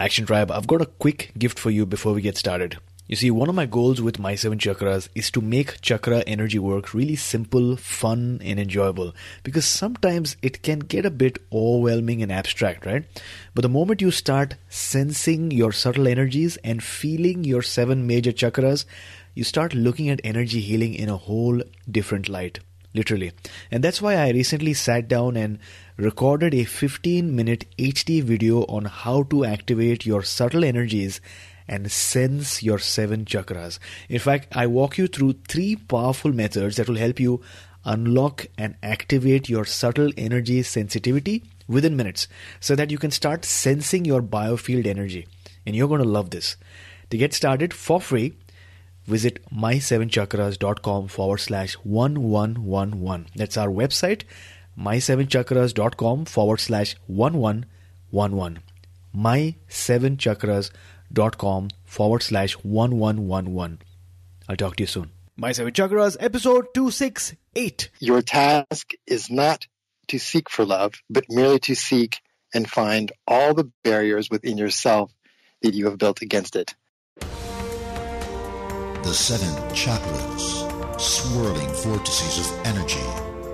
Action Tribe, I've got a quick gift for you before we get started. You see, one of my goals with my seven chakras is to make chakra energy work really simple, fun, and enjoyable. Because sometimes it can get a bit overwhelming and abstract, right? But the moment you start sensing your subtle energies and feeling your seven major chakras, you start looking at energy healing in a whole different light. Literally. And that's why I recently sat down and recorded a 15 minute HD video on how to activate your subtle energies and sense your seven chakras. In fact, I walk you through three powerful methods that will help you unlock and activate your subtle energy sensitivity within minutes so that you can start sensing your biofield energy. And you're going to love this. To get started for free, visit my7chakras.com forward slash 1111. That's our website, my7chakras.com forward slash 1111. My7chakras.com forward slash 1111. I'll talk to you soon. My 7 Chakras, episode 268. Your task is not to seek for love, but merely to seek and find all the barriers within yourself that you have built against it. The seven chakras, swirling vortices of energy,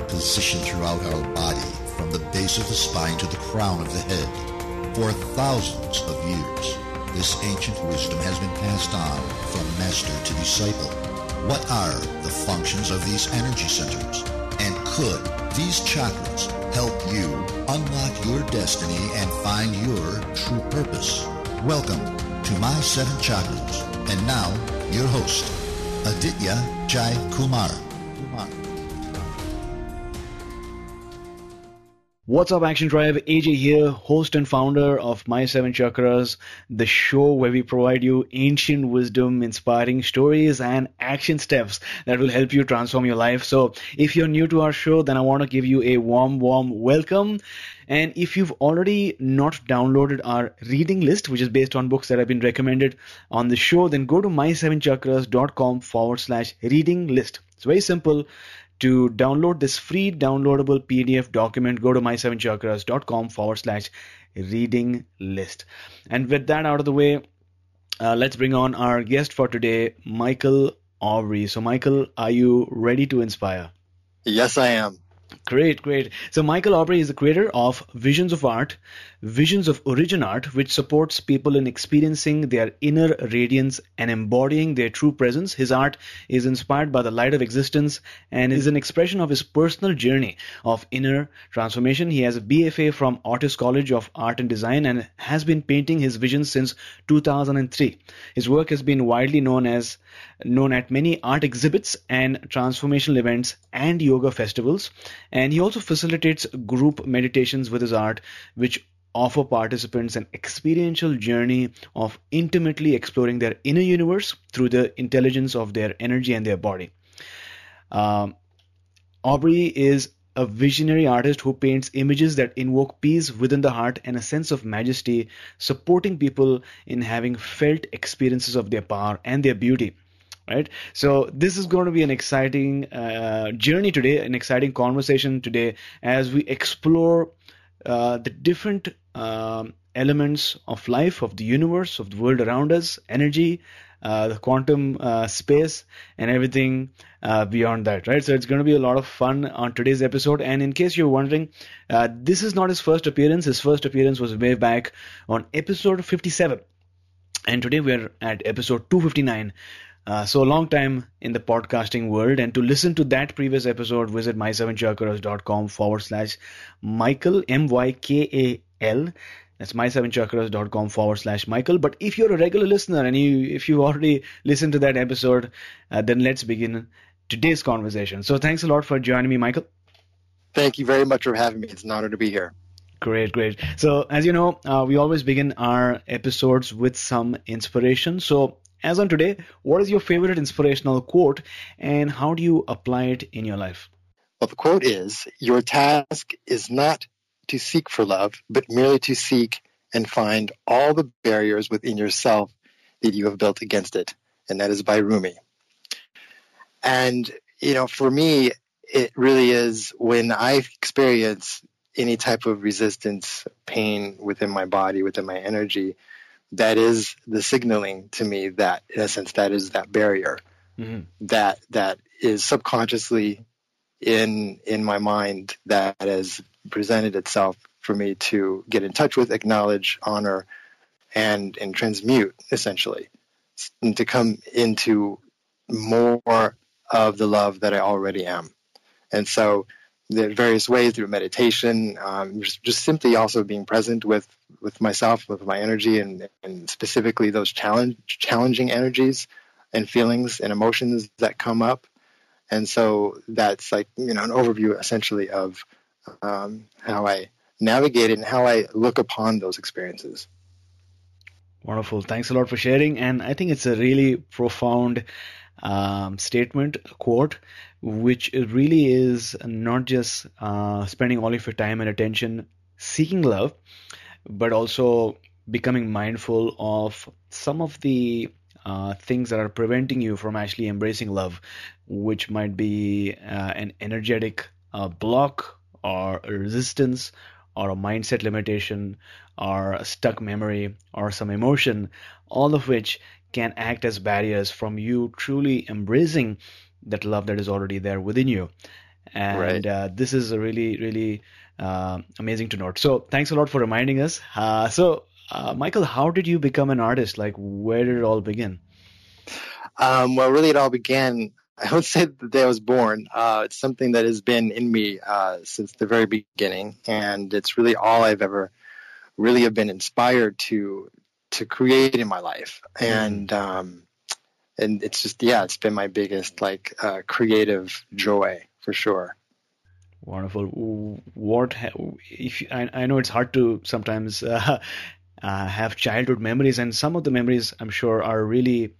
positioned throughout our body from the base of the spine to the crown of the head. For thousands of years, this ancient wisdom has been passed on from master to disciple. What are the functions of these energy centers? And could these chakras help you unlock your destiny and find your true purpose? Welcome to My Seven Chakras. And now, your host, Aditya Jai Kumar. Kumar. What's up, Action Tribe? AJ here, host and founder of My Seven Chakras, the show where we provide you ancient wisdom, inspiring stories, and action steps that will help you transform your life. So, if you're new to our show, then I want to give you a warm, warm welcome. And if you've already not downloaded our reading list, which is based on books that have been recommended on the show, then go to my7chakras.com forward slash reading list. It's very simple. To download this free downloadable PDF document, go to my7chakras.com forward slash reading list. And with that out of the way, uh, let's bring on our guest for today, Michael Aubrey. So, Michael, are you ready to inspire? Yes, I am. Great, great. So Michael Aubrey is the creator of Visions of Art, Visions of Origin Art, which supports people in experiencing their inner radiance and embodying their true presence. His art is inspired by the light of existence and is an expression of his personal journey of inner transformation. He has a BFA from Artist College of Art and Design and has been painting his visions since 2003. His work has been widely known as known at many art exhibits and transformational events and yoga festivals and he also facilitates group meditations with his art which offer participants an experiential journey of intimately exploring their inner universe through the intelligence of their energy and their body. Um, aubrey is a visionary artist who paints images that invoke peace within the heart and a sense of majesty, supporting people in having felt experiences of their power and their beauty right? So this is going to be an exciting uh, journey today an exciting conversation today as we explore uh, the different um, elements of life of the universe of the world around us energy uh, the quantum uh, space and everything uh, beyond that right? So it's going to be a lot of fun on today's episode. And in case you're wondering uh, this is not his first appearance. His first appearance was way back on episode 57 and today we're at episode 259 uh, so a long time in the podcasting world and to listen to that previous episode visit my7chakras.com forward slash michael m-y-k-a-l that's my7chakras.com forward slash michael but if you're a regular listener and you if you already listened to that episode uh, then let's begin today's conversation so thanks a lot for joining me michael Thank you very much for having me. It's an honor to be here. Great, great. So, as you know, uh, we always begin our episodes with some inspiration. So, as on today, what is your favorite inspirational quote and how do you apply it in your life? Well, the quote is Your task is not to seek for love, but merely to seek and find all the barriers within yourself that you have built against it. And that is by Rumi. And, you know, for me, it really is when I experience any type of resistance, pain within my body, within my energy, that is the signaling to me that, in a sense, that is that barrier mm-hmm. that that is subconsciously in in my mind that has presented itself for me to get in touch with, acknowledge, honor, and and transmute essentially, and to come into more of the love that I already am. And so, the various ways through meditation, um, just, just, simply also being present with with myself, with my energy, and and specifically those challenge challenging energies and feelings and emotions that come up. And so that's like you know an overview essentially of um, how I navigate it and how I look upon those experiences. Wonderful. Thanks a lot for sharing. And I think it's a really profound um, statement, quote, which really is not just uh, spending all of your time and attention seeking love, but also becoming mindful of some of the uh, things that are preventing you from actually embracing love, which might be uh, an energetic uh, block or resistance or a mindset limitation or a stuck memory or some emotion, all of which can act as barriers from you truly embracing that love that is already there within you. And right. uh, this is a really, really uh, amazing to note. So thanks a lot for reminding us. Uh, so, uh, Michael, how did you become an artist? Like, where did it all begin? Um, well, really, it all began. I would say the day I was born. Uh, it's something that has been in me uh, since the very beginning, and it's really all I've ever really have been inspired to to create in my life. Mm. And um, and it's just yeah, it's been my biggest like uh, creative joy for sure. Wonderful. What if I, I know it's hard to sometimes uh, uh, have childhood memories, and some of the memories I'm sure are really,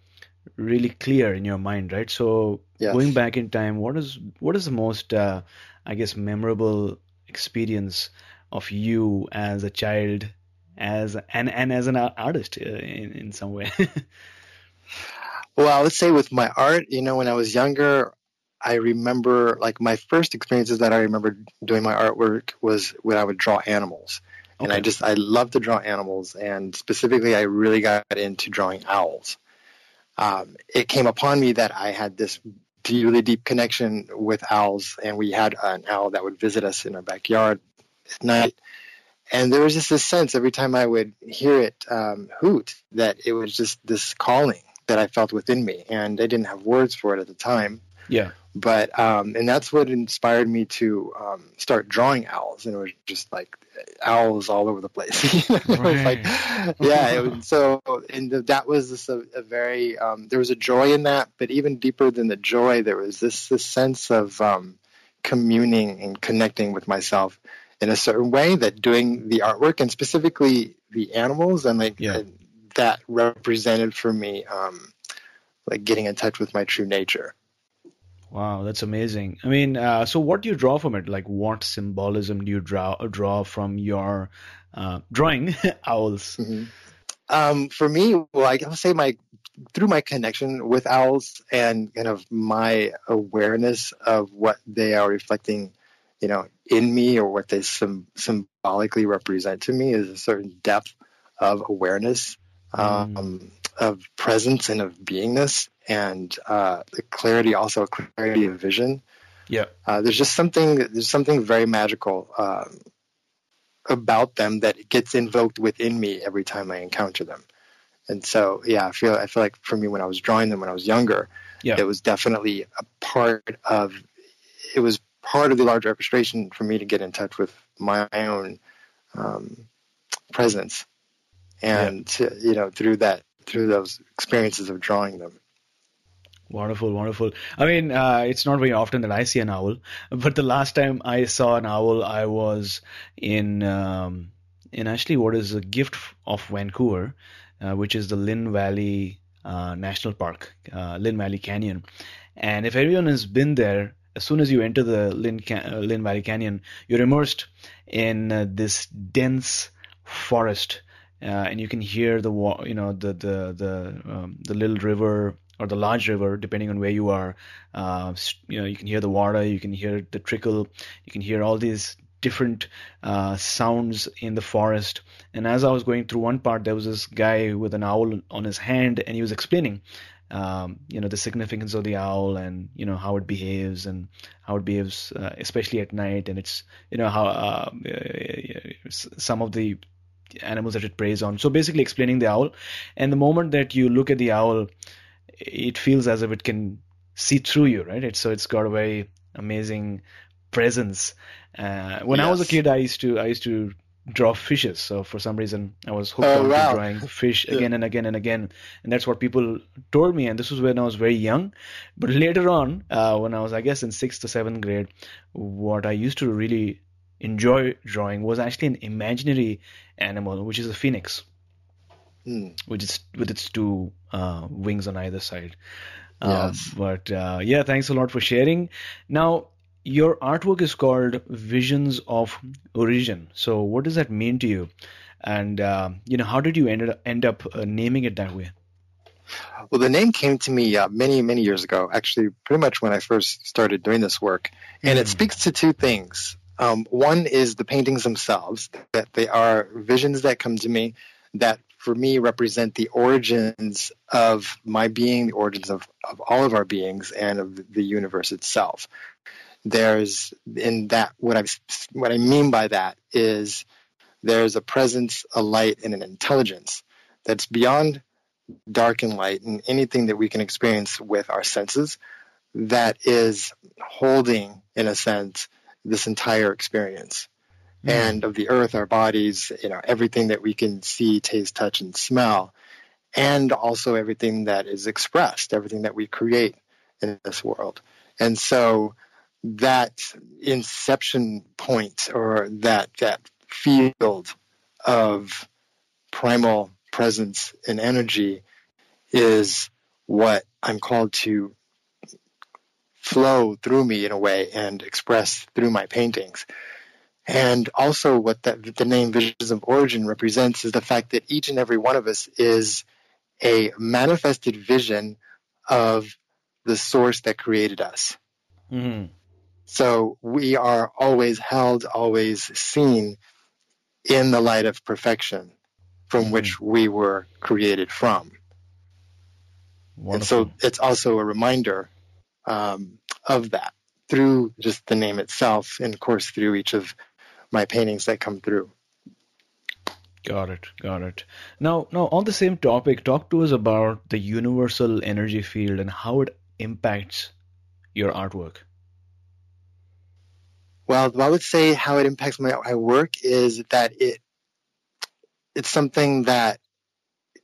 really clear in your mind, right? So yes. going back in time, what is what is the most, uh, I guess, memorable experience of you as a child, as and and as an artist uh, in in some way? Well, I would say with my art, you know, when I was younger, I remember like my first experiences that I remember doing my artwork was when I would draw animals. Okay. And I just, I love to draw animals. And specifically, I really got into drawing owls. Um, it came upon me that I had this really deep connection with owls. And we had an owl that would visit us in our backyard at night. And there was just this sense every time I would hear it um, hoot that it was just this calling that I felt within me, and I didn't have words for it at the time. Yeah. But um, and that's what inspired me to um, start drawing owls, and it was just like owls all over the place. it was like, yeah. It was, so and the, that was a, a very um, there was a joy in that, but even deeper than the joy, there was this this sense of um, communing and connecting with myself in a certain way that doing the artwork and specifically the animals and like yeah. that represented for me um, like getting in touch with my true nature. Wow, that's amazing. I mean, uh, so what do you draw from it? Like, what symbolism do you draw draw from your uh, drawing owls? Mm-hmm. Um, for me, well, I will say my through my connection with owls and kind of my awareness of what they are reflecting, you know, in me or what they sim- symbolically represent to me is a certain depth of awareness um, mm. of presence and of beingness, and uh, the clarity, also clarity of vision. Yeah, uh, there's just something. There's something very magical um, about them that gets invoked within me every time I encounter them. And so, yeah, I feel I feel like for me when I was drawing them when I was younger, yeah. it was definitely a part of. It was part of the larger orchestration for me to get in touch with my own um, presence and yeah. you know through that through those experiences of drawing them Wonderful, wonderful. I mean, uh, it's not very often that I see an owl, but the last time I saw an owl, I was in um, in actually what is a gift of Vancouver, uh, which is the Lynn Valley uh, National Park, uh, Lynn Valley Canyon. And if everyone has been there, as soon as you enter the Lynn, uh, Lynn Valley Canyon, you're immersed in uh, this dense forest, and you can hear the you know the the the um, the little river or the large river, depending on where you are. Uh, you know, you can hear the water, you can hear the trickle, you can hear all these different uh, sounds in the forest. And as I was going through one part, there was this guy with an owl on his hand, and he was explaining, um, you know, the significance of the owl and you know how it behaves and how it behaves, uh, especially at night, and it's you know how uh, some of the animals that it preys on. So basically, explaining the owl. And the moment that you look at the owl, it feels as if it can see through you, right? It's, so it's got a very amazing presence. Uh, when yes. I was a kid, I used to I used to draw fishes. So for some reason, I was hooked oh, on wow. drawing fish again yeah. and again and again, and that's what people told me. And this was when I was very young. But later on, uh, when I was I guess in sixth or seventh grade, what I used to really enjoy drawing was actually an imaginary animal, which is a phoenix mm. with its with its two uh, wings on either side. Uh, but uh, yeah, thanks a lot for sharing. Now, your artwork is called Visions of Origin. So, what does that mean to you? And uh, you know, how did you end up, end up uh, naming it that way? Well, the name came to me uh, many, many years ago. Actually, pretty much when I first started doing this work, and mm. it hmm. speaks to two things. Um, one is the paintings themselves; that they are visions that come to me that for me represent the origins of my being, the origins of, of all of our beings and of the universe itself. There's in that what I what I mean by that is there's a presence, a light, and an intelligence that's beyond dark and light and anything that we can experience with our senses that is holding, in a sense, this entire experience. Mm. and of the earth, our bodies, you know, everything that we can see, taste, touch, and smell, and also everything that is expressed, everything that we create in this world. And so that inception point or that that field of primal presence and energy is what I'm called to flow through me in a way and express through my paintings. And also, what that, the name Visions of Origin represents is the fact that each and every one of us is a manifested vision of the source that created us. Mm-hmm. So we are always held, always seen in the light of perfection from mm-hmm. which we were created from. Wonderful. And so it's also a reminder um, of that through just the name itself, and of course through each of my paintings that come through. Got it, got it. Now, now on the same topic, talk to us about the universal energy field and how it impacts your artwork. Well, I would say how it impacts my, my work is that it it's something that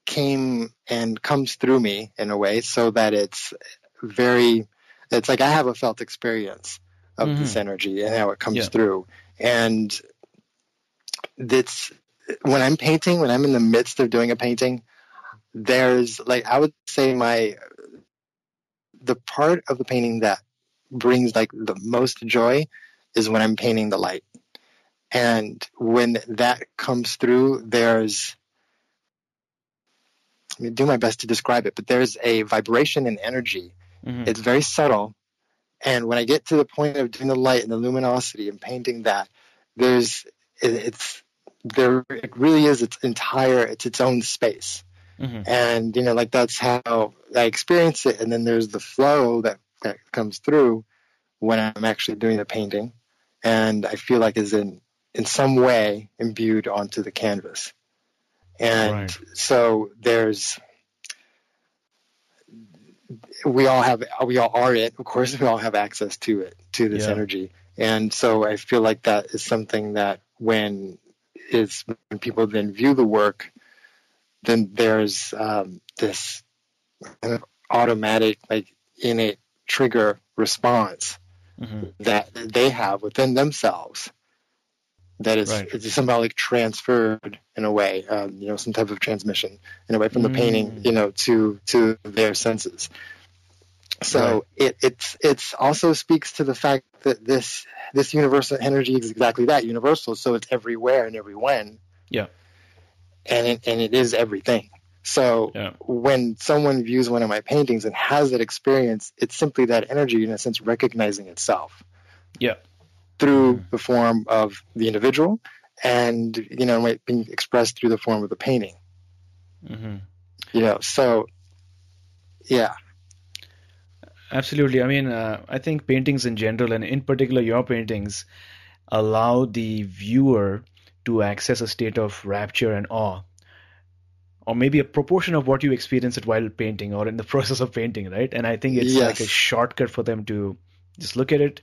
came and comes through me in a way, so that it's very. It's like I have a felt experience of mm-hmm. this energy and how it comes yeah. through, and that's when I'm painting, when I'm in the midst of doing a painting, there's like I would say my the part of the painting that brings like the most joy is when I'm painting the light. And when that comes through, there's let me do my best to describe it, but there's a vibration and energy. Mm-hmm. It's very subtle, and when I get to the point of doing the light and the luminosity and painting that, there's it, it's there. It really is its entire. It's its own space, mm-hmm. and you know, like that's how I experience it. And then there's the flow that that comes through when I'm actually doing the painting, and I feel like is in in some way imbued onto the canvas. And right. so there's we all have we all are it of course we all have access to it to this yeah. energy and so i feel like that is something that when is when people then view the work then there's um, this kind of automatic like innate trigger response hmm that they have within themselves that is Right. it's somehow like transferred in a way, um, you know, some type of transmission in a way from the Mm. painting, you know, to to their senses. So it it's it's also speaks to the fact that this this universal energy is exactly that universal. So it's everywhere and every when. Yeah. And it, and it is everything. So Yeah. when someone views one of my paintings and has that experience, it's simply that energy in a sense recognizing itself Yeah. through Mhm. the form of the individual and you know might being expressed through the form of the painting hmm you know so yeah Absolutely. I mean, uh, I think paintings in general, and in particular your paintings, allow the viewer to access a state of rapture and awe, or maybe a proportion of what you experience it while painting or in the process of painting, right? And I think it's like a shortcut for them to just look at it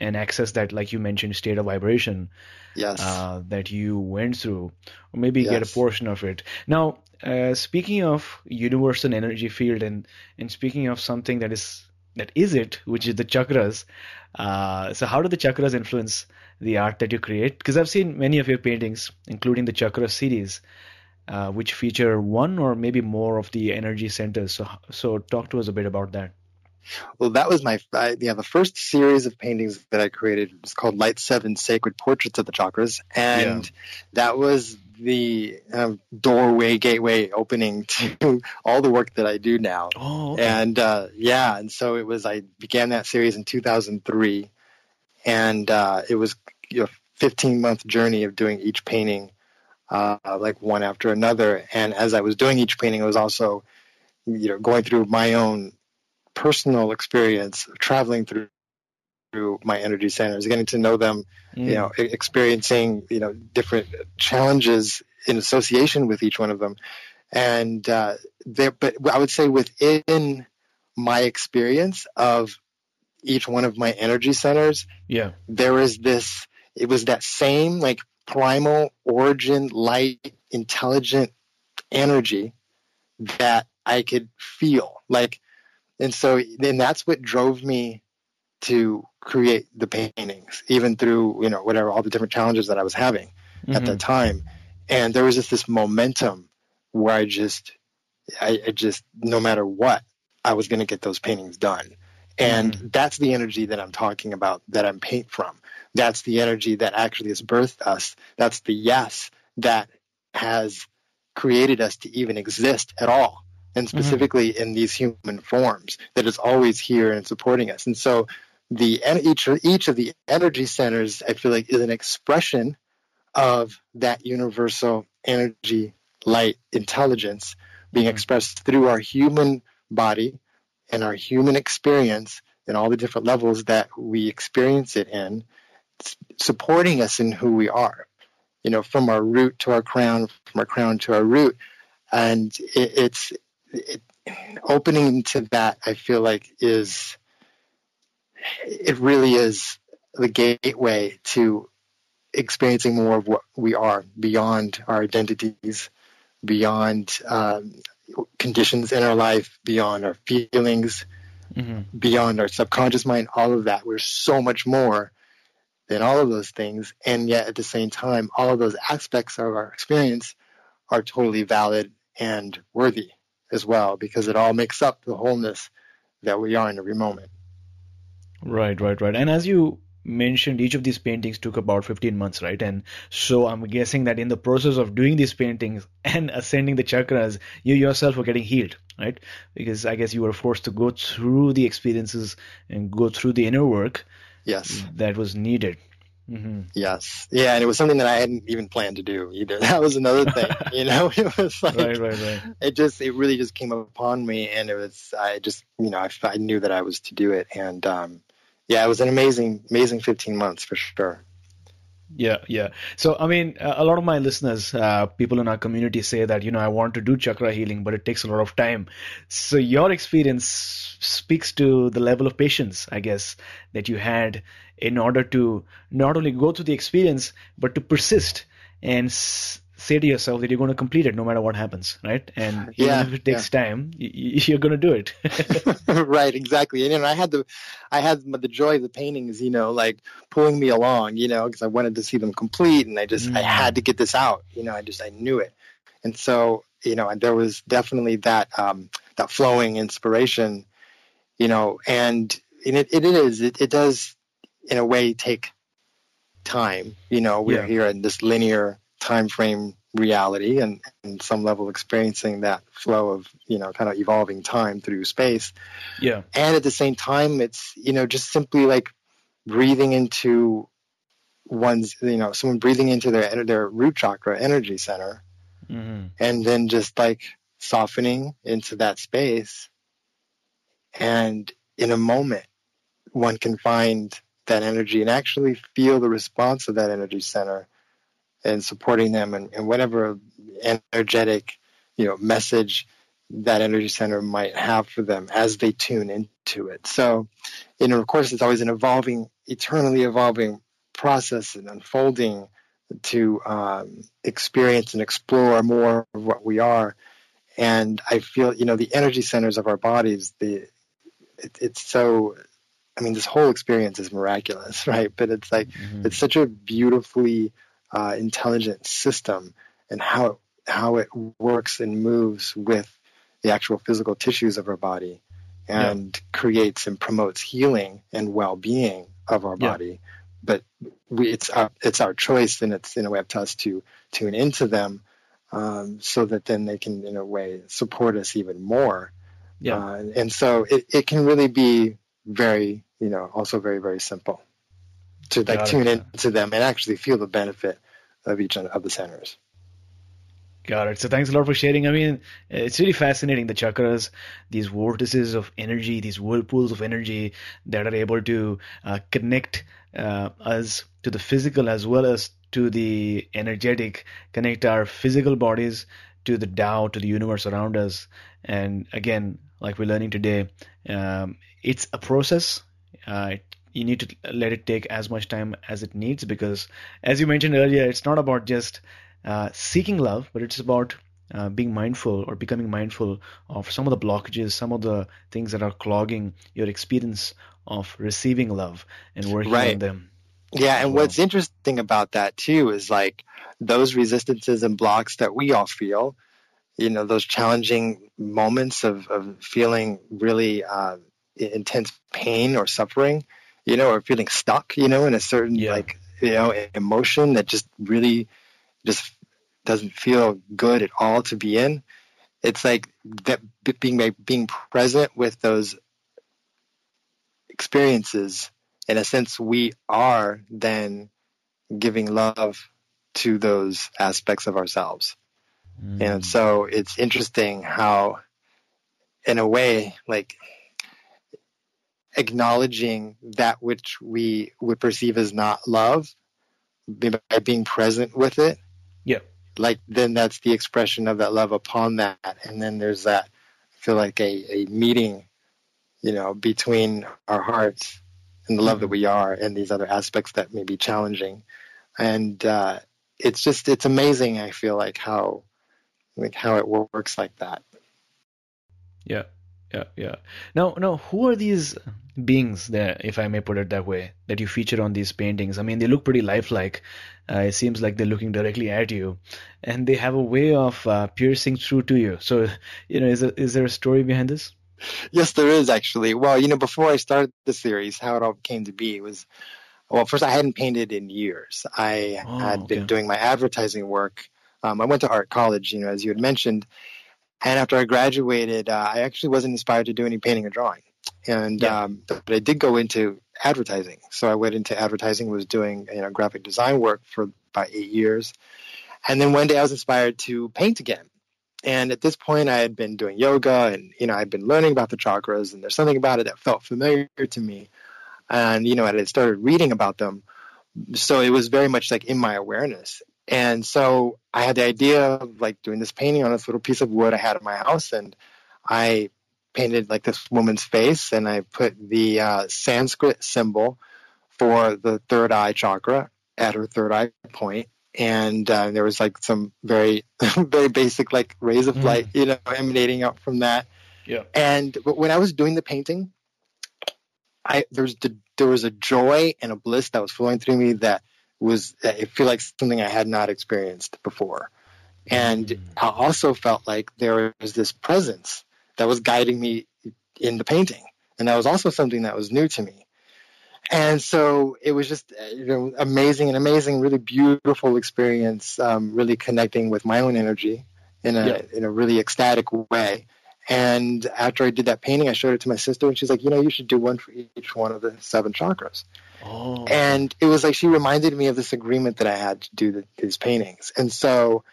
and access that, like you mentioned, state of vibration yes uh, that you went through, or maybe get a portion of it. Now, uh, speaking of universal energy field, and and speaking of something that is that is it, which is the chakras. Uh, so, how do the chakras influence the art that you create? Because I've seen many of your paintings, including the chakra series, uh, which feature one or maybe more of the energy centers. So, so talk to us a bit about that. well that was my I, yeah the first series of paintings that i created was called light seven sacred portraits of the chakras and that was the um, doorway gateway opening to all the work that i do now Oh, okay. and uh, yeah, and so it was. I began that series in 2003, and uh, it was a 15 month journey of doing each painting, uh, like one after another. And as I was doing each painting, I was also, you know, going through my own personal experience of traveling through through my energy centers, getting to know them, Mm. you know, experiencing, you know, different challenges in association with each one of them. And uh, there, but I would say within my experience of each one of my energy centers, yeah. there is this, it was that same like primal origin, light, intelligent energy that I could feel. Like, and so then that's what drove me to create the paintings, even through, you know, whatever, all the different challenges that I was having at Mhm. that time. And there was just this momentum where I just, I, I just, no matter what, I was going to get those paintings done. And that's the energy that I'm talking about that I'm paint from. That's the energy that actually has birthed us. That's the yes that has created us to even exist at all. And specifically in these human forms that is always here and supporting us. And so the each each of the energy centers I feel like is an expression of that universal energy, light, intelligence being Mhm. expressed through our human body and our human experience and all the different levels that we experience it in, supporting us in who we are. You know, from our root to our crown, from our crown to our root, and it, it's it, opening to that. I feel like is it really is the gateway to experiencing more of what we are beyond our identities, beyond um, conditions in our life, beyond our feelings, Mhm. beyond our subconscious mind, all of that. We're so much more than all of those things. And yet at the same time, all of those aspects of our experience are totally valid and worthy as well, because it all makes up the wholeness that we are in every moment. Right, right, right. And as you mentioned, each of these paintings took about 15 months, right? And so I'm guessing that in the process of doing these paintings and ascending the chakras, you yourself were getting healed, right? Because I guess you were forced to go through the experiences and go through the inner work Yes. that was needed. hmm Yes. Yeah, and it was something that I hadn't even planned to do either. That was another thing. you know, it was like Right, right, right. it just it really just came upon me and it was I just you know I, I knew that I was to do it and um yeah, it was an amazing amazing 15 months for sure. Yeah, yeah. So, I mean, a lot of my listeners, uh, people in our community say that, you know, I want to do chakra healing, but it takes a lot of time. So, your experience speaks to the level of patience, I guess, that you had in order to not only go through the experience, but to persist and say to yourself that you're going to complete it no matter what happens, right? And even Yeah, if it takes time, y- y- you're going to do it. right, exactly. And, you know, I had the, I had the joy of the paintings, you know, like pulling me along, you know, because I wanted to see them complete, and I just, I Mm. had to get this out, you know, I just, I knew it, and so, you know, there was definitely that, um, that flowing inspiration, you know, and, and it, it is, it, it does, in a way, take time. You know, we're Yeah. here in this linear time frame reality, and, and some level experiencing that flow of, you know, kind of evolving time through space. Yeah. and at the same time it's you know just simply like breathing into one's you know someone breathing into their their root chakra energy center hmm and then just like softening into that space. And in a moment one can find that energy and actually feel the response of that energy center and supporting them and, and whatever energetic you know message that energy center might have for them as they tune into it. So you know of course it's always an evolving eternally evolving process and unfolding to um, experience and explore more of what we are. And i feel you know the energy centers of our bodies the it, it's so i mean this whole experience is miraculous right? But it's like hmm it's such a beautifully uh, intelligent system and how it, how it works and moves with the actual physical tissues of our body and creates and promotes healing and well-being of our Yeah. body but we, it's our, it's our choice and it's in a way up to us to tune into them um, so that then they can in a way support us even more Yeah. uh, and so it, it can really be very you know also very very simple to like Got it. tune into them and actually feel the benefit of each of the centers Got it. So thanks a lot for sharing. I mean, it's really fascinating the chakras, these vortices of energy, these whirlpools of energy that are able to uh, connect uh, us to the physical as well as to the energetic, connect our physical bodies to the Tao, to the universe around us. And again, like we're learning today, um, it's a process. Uh, you need to let it take as much time as it needs because, as you mentioned earlier, it's not about just uh, seeking love, but it's about uh, being mindful or becoming mindful of some of the blockages, some of the things that are clogging your experience of receiving love and working Right. on them. Yeah, and Wow. what's interesting about that too is like those resistances and blocks that we all feel, you know, those challenging moments of, of feeling really uh, intense pain or suffering, you know, or feeling stuck, you know, in a certain Yeah. like, you know, emotion that just really just doesn't feel good at all to be in. It's like that being being present with those experiences in a sense, we are then giving love to those aspects of ourselves. Mm. And so it's interesting how, in a way, like acknowledging that which we would perceive as not love by being present with it. Yeah. Like then that's the expression of that love upon that. And then there's that, I feel like a, a meeting, you know, between our hearts and the love that we are and these other aspects that may be challenging. And uh, it's just, it's amazing, I feel like, how, like how it works like that. Yeah, yeah, yeah. Now, now, who are these beings there, if I may put it that way, that you feature on these paintings? I mean, they look pretty lifelike. Uh, it seems like they're looking directly at you, and they have a way of uh, piercing through to you. So, you know, is there, is there a story behind this? Yes, there is actually. Well, you know, before I started the series, how it all came to be was, well, first I hadn't painted in years. I Oh, had been okay. doing my advertising work. Um, I went to art college, you know, as you had mentioned, and after I graduated, uh, I actually wasn't inspired to do any painting or drawing, and Yeah. um, but I did go into advertising. So I went into advertising, was doing you know graphic design work for about eight years, and then one day I was inspired to paint again. And at this point, I had been doing yoga, and you know, I'd been learning about the chakras, and there's something about it that felt familiar to me. And you know, I had started reading about them, so it was very much like in my awareness. And so I had the idea of like doing this painting on this little piece of wood I had in my house, and I painted like this woman's face, and I put the uh, Sanskrit symbol for the third eye chakra at her third eye point, and uh, there was like some very very basic like rays of Mm. light, you know, emanating out from that. Yeah. And but when I was doing the painting, I there was the, there was a joy and a bliss that was flowing through me that was I feel like something I had not experienced before. And Mm. I also felt like there was this presence that was guiding me in the painting, and that was also something that was new to me. And so it was just uh, you know amazing, an amazing, really beautiful experience. Um, really connecting with my own energy in a Yeah. in a really ecstatic way. And after I did that painting, I showed it to my sister, and she's like, "You know, you should do one for each one of the seven chakras." Oh. And it was like she reminded me of this agreement that I had to do the, these paintings. And so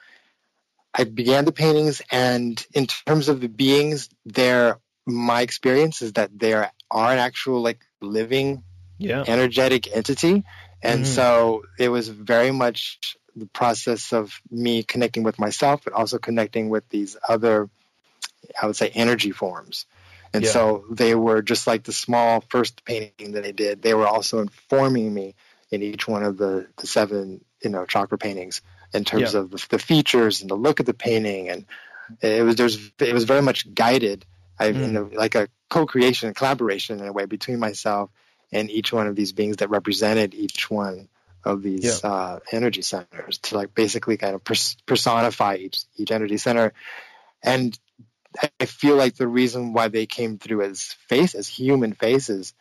I began the paintings, and in terms of the beings, they're my experience is that they are, an actual like living yeah. energetic entity. And Mhm. so it was very much the process of me connecting with myself, but also connecting with these other, I would say, energy forms. And Yeah. so they were just like the small first painting that I did. They were also informing me in each one of the, the seven, you know, chakra paintings in terms Yeah. of the, the features and the look of the painting. And it was, there's, it was very much guided, I, Mm. you know, like a co-creation, and collaboration in a way between myself and each one of these beings that represented each one of these uh, energy centers to like basically kind of pers- personify each each energy center and i feel like the reason why they came through as face as human faces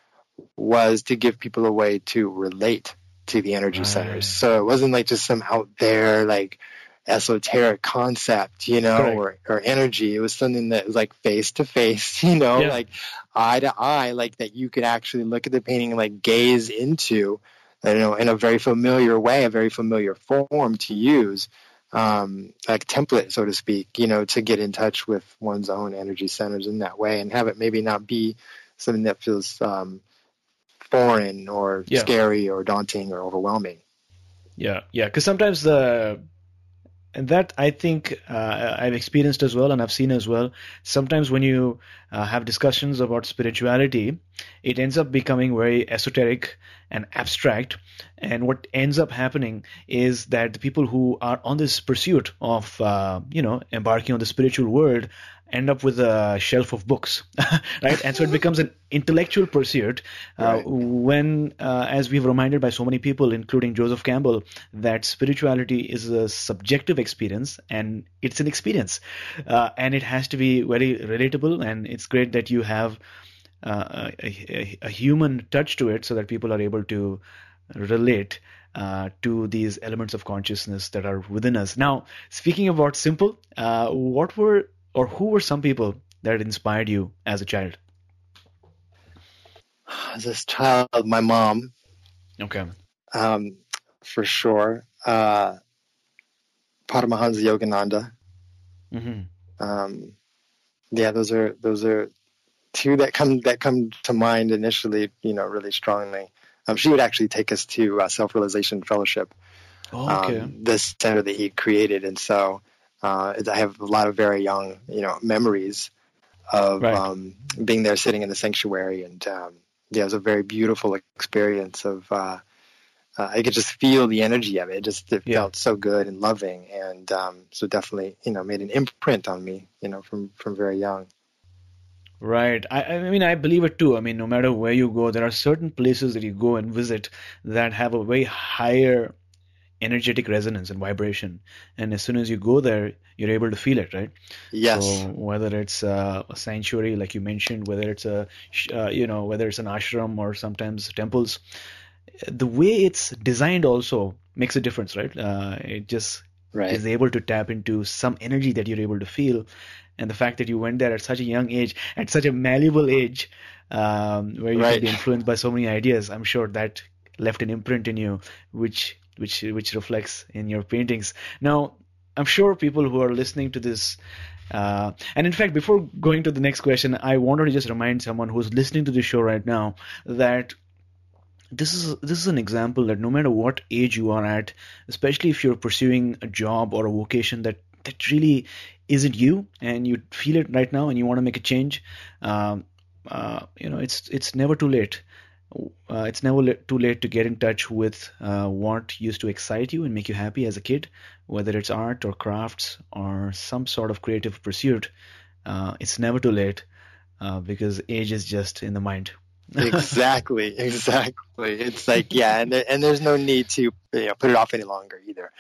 was to give people a way to relate to the energy Right. centers so it wasn't like just some out there like esoteric concept you know or, or energy it was something that was like face to face you know Yeah. like eye to eye like that you could actually look at the painting and like gaze into you know in a very familiar way a very familiar form to use um, like template so to speak you know to get in touch with one's own energy centers in that way and have it maybe not be something that feels um, foreign or Yeah. scary or daunting or overwhelming Yeah, yeah. Because sometimes the and that I think uh, I've experienced as well, and I've seen as well. Sometimes when you uh, have discussions about spirituality, it ends up becoming very esoteric and abstract. And what ends up happening is that the people who are on this pursuit of, uh, you know, embarking on the spiritual world end up with a shelf of books, right? And so it becomes an intellectual pursuit uh, Right. when, uh, as we've reminded by so many people, including Joseph Campbell, that spirituality is a subjective experience and it's an experience. Uh, and it has to be very relatable. And it's great that you have uh, a, a, a human touch to it so that people are able to relate uh, to these elements of consciousness that are within us. Now, speaking about simple, uh, what were or who were some people that inspired you as a child? as a child my mom Okay. um, for sure uh, Paramahansa Yogananda hmm um, yeah, those are those are two that come that come to mind initially. You know, really strongly. Um, she would actually take us to uh, Self Realization Fellowship, Oh, okay. um, this center that he created, and so uh, I have a lot of very young, you know, memories of Right. um, being there, sitting in the sanctuary, and um, yeah, it was a very beautiful experience of. Uh, uh, I could just feel the energy of it. It just it Yeah. felt so good and loving, and um, so definitely, you know, made an imprint on me, you know, from from very young. Right. I, I mean, I believe it too. I mean, no matter where you go, there are certain places that you go and visit that have a way higher energetic resonance and vibration. And as soon as you go there, you're able to feel it, right? Yes, So whether it's uh, a sanctuary, like you mentioned, whether it's a, uh, you know, whether it's an ashram or sometimes temples, the way it's designed also makes a difference, right? Uh, it just right. is able to tap into some energy that you're able to feel. And the fact that you went there at such a young age, at such a malleable age, um, where you Right. can be influenced by so many ideas, I'm sure that left an imprint in you, which which which reflects in your paintings. Now, I'm sure people who are listening to this, uh, and in fact, before going to the next question, I wanted to just remind someone who's listening to the show right now that this is this is an example that no matter what age you are at, especially if you're pursuing a job or a vocation that that really isn't you and you feel it right now and you want to make a change, um, uh, you know it's it's never too late. Uh, it's never too late to get in touch with uh, what used to excite you and make you happy as a kid, whether it's art or crafts or some sort of creative pursuit. Uh, it's never too late uh, because age is just in the mind. exactly, exactly. It's like yeah, and and there's no need to you know put it off any longer either.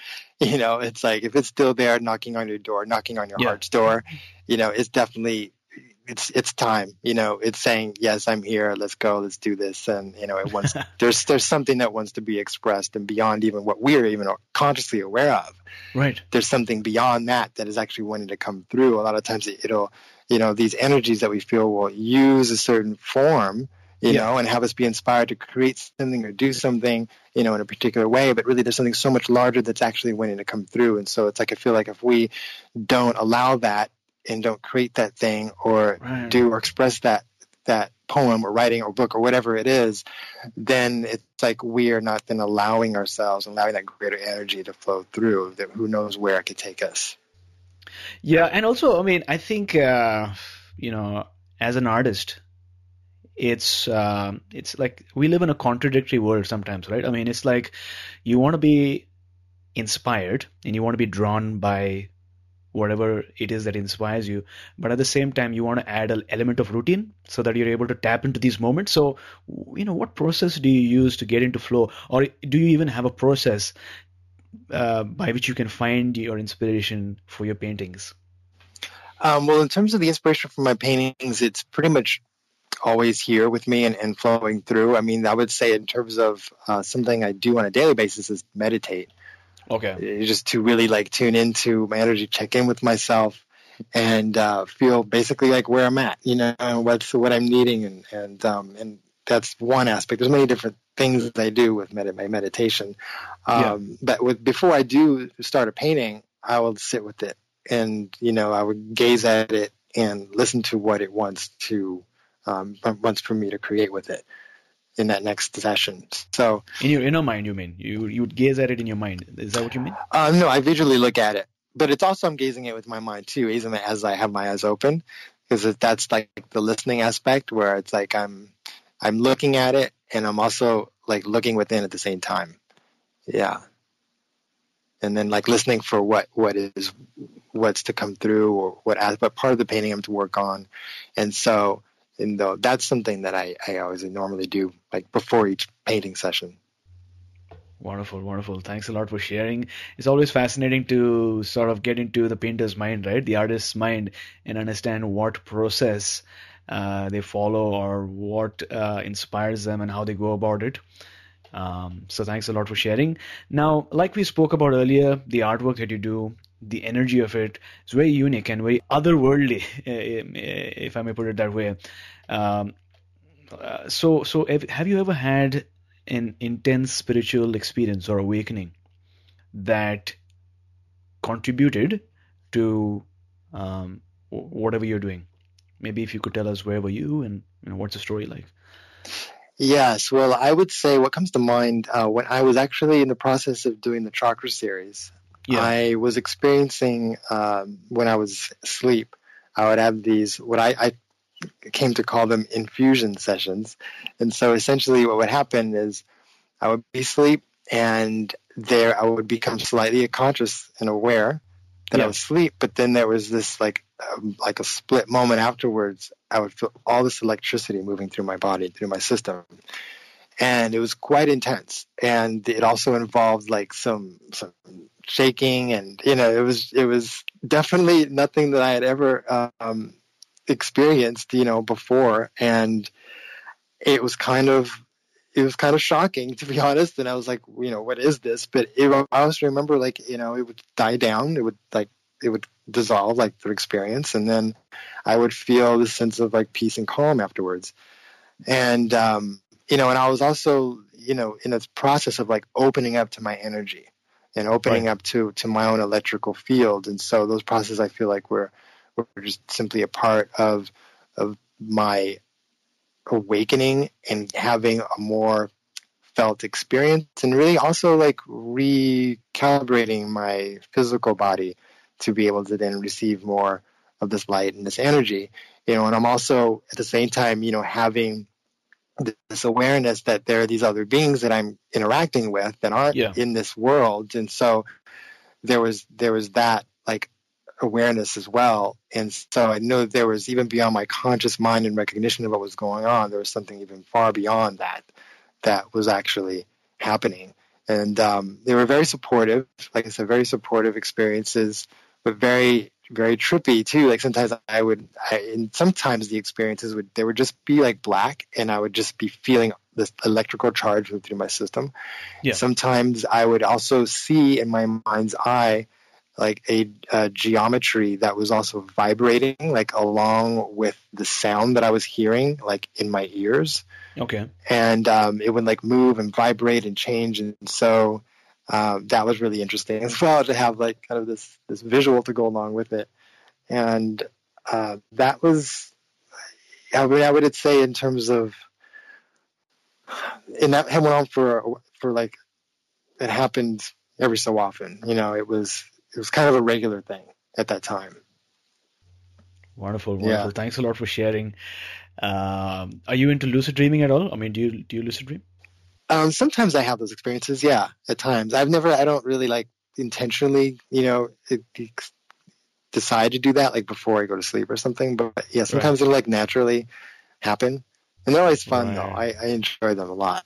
You know, it's like if it's still there, knocking on your door, knocking on your yeah. heart's door, you know, it's definitely it's it's time. You know, it's saying yes, I'm here. Let's go. Let's do this. And you know, it wants there's there's something that wants to be expressed and beyond even what we're even consciously aware of. Right. There's something beyond that that is actually wanting to come through. A lot of times it, it'll you know these energies that we feel will use a certain form you yeah. know, and have us be inspired to create something or do something, you know, in a particular way. But really, there's something so much larger that's actually wanting to come through. And so it's like I feel like if we don't allow that and don't create that thing or right. do or express that that poem or writing or book or whatever it is, then it's like we are not then allowing ourselves, allowing that greater energy to flow through. That who knows where it could take us. Yeah, and also, I mean, I think uh, you know, as an artist, it's uh, it's like we live in a contradictory world sometimes, right? I mean, it's like you want to be inspired and you want to be drawn by whatever it is that inspires you. But at the same time you want to add an element of routine so that you're able to tap into these moments. So you know what process do you use to get into flow? Or do you even have a process uh, by which you can find your inspiration for your paintings? Um, well in terms of the inspiration for my paintings it's pretty much always here with me and, and flowing through. I mean i would say in terms of uh, something i do on a daily basis is meditate Okay. Just to really like tune into my energy, check in with myself, and uh, feel basically like where I'm at, you know, and what's what I'm needing, and and um, and that's one aspect. There's many different things that I do with med- my meditation, um, yeah. but with before I do start a painting, I will sit with it, and you know, I would gaze at it and listen to what it wants to um, wants for me to create with it in that next session. So in your inner mind, you mean you you would gaze at it in your mind? Is that what you mean? Uh, no, I visually look at it, but it's also I'm gazing it with my mind too, even as I have my eyes open, because that's like the listening aspect where it's like I'm I'm looking at it and I'm also like looking within at the same time. Yeah. And then like listening for what what is what's to come through or what what part of the painting I'm to work on, and so and though that's something that I, I always normally do like before each painting session. Wonderful wonderful. Thanks a lot for sharing. It's always fascinating to sort of get into the painter's mind right? The artist's mind and understand what process uh, they follow or what uh, inspires them and how they go about it. Um, so thanks a lot for sharing. Now like we spoke about earlier the artwork that you do the energy of it is very unique and very otherworldly, if I may put it that way. Um, uh, so, so have you ever had an intense spiritual experience or awakening that contributed to um, whatever you're doing? Maybe if you could tell us where were you and you know, what's the story like? Yes, well, I would say what comes to mind uh, when I was actually in the process of doing the chakra series, yeah. I was experiencing um, when I was asleep. I would have these what I, I came to call them infusion sessions, and so essentially what would happen is I would be asleep, and there I would become slightly conscious and aware that yeah. I was asleep, but then there was this like um, like a split moment afterwards. I would feel all this electricity moving through my body, through my system, and it was quite intense. And it also involved like some some shaking and you know it was it was definitely nothing that I had ever um, experienced you know before. And it was kind of it was kind of shocking to be honest. And I was like you know what is this? But it, I also remember like you know it would die down. It would like it would dissolve like the experience. And then I would feel this sense of like peace and calm afterwards. And um, you know and I was also you know in this process of like opening up to my energy and opening right. up to to my own electrical field. And so those processes, I feel like were were just simply a part of of my awakening and having a more felt experience and really also like recalibrating my physical body to be able to then receive more of this light and this energy you know and i'm also at the same time you know having this awareness that there are these other beings that I'm interacting with that aren't Yeah. in this world, and so there was there was that like awareness as well, and so I know that there was even beyond my conscious mind and recognition of what was going on, there was something even far beyond that that was actually happening, and um, they were very supportive, like I said, very supportive experiences, but very very trippy too. Like sometimes I would, I, and sometimes the experiences would, they would just be like black, and I would just be feeling this electrical charge move through my system. Yeah. Sometimes I would also see in my mind's eye like a, a geometry that was also vibrating, like along with the sound that I was hearing, like in my ears Okay. and um, it would like move and vibrate and change and so um, that was really interesting as well to have like kind of this this visual to go along with it and uh, that was I mean I would say in terms of and that went on for for like it happened every so often you know it was it was kind of a regular thing at that time Wonderful, Yeah. wonderful. Thanks a lot for sharing. Um, are you into lucid dreaming at all? I mean, do you do you lucid dream? Um, sometimes I have those experiences. Yeah, at times. I've never. I don't really like intentionally. You know, it, it- decide to do that like before I go to sleep or something. But yeah, sometimes it'll like naturally happen, and they're always fun though. I, I enjoy them a lot.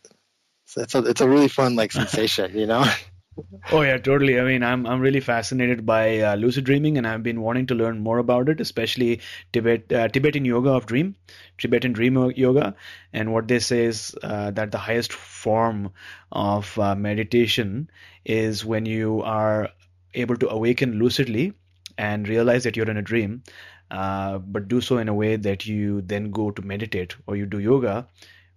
So it's a it's a really fun like sensation. You know. Oh yeah, totally. I mean, I'm I'm really fascinated by uh, lucid dreaming, and I've been wanting to learn more about it, especially Tibet uh, Tibetan yoga of dream, Tibetan dream yoga, and what they say is uh, that the highest form of uh, meditation is when you are able to awaken lucidly and realize that you're in a dream, uh, but do so in a way that you then go to meditate or you do yoga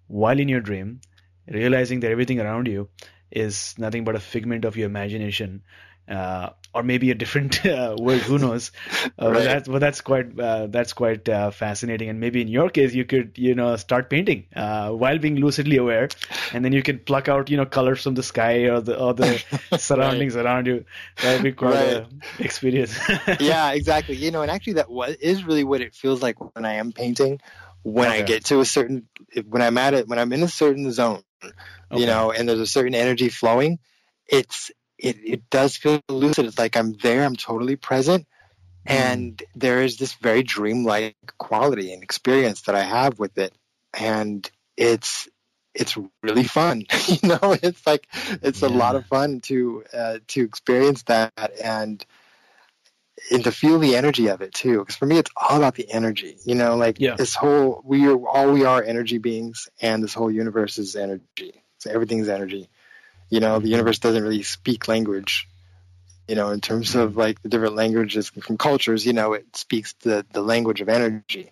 while in your dream, realizing that everything around you is nothing but a figment of your imagination, uh, or maybe a different uh, world. Who knows? Uh, but that's well, that's quite uh, that's quite uh, fascinating. And maybe in your case, you could you know start painting uh, while being lucidly aware, and then you can pluck out you know colors from the sky or the or the surroundings around you. That'd be quite Right. a experience. yeah, exactly. You know, and actually, that was, is really what it feels like when I am painting. When I get to a certain, when I'm at it, when I'm in a certain zone, Okay. you know, and there's a certain energy flowing, it's it it does feel lucid. It's like I'm there, I'm totally present, and there is this very dreamlike quality and experience that I have with it, and it's it's really fun. you know, it's like it's a lot of fun to uh, to experience that and and to feel the energy of it too. Because for me, it's all about the energy. You know, like Yeah. this whole we are all we are energy beings, and this whole universe is energy. So everything's energy. You know, the Mhm. universe doesn't really speak language. You know, in terms of like the different languages from cultures, you know, it speaks the the language of energy.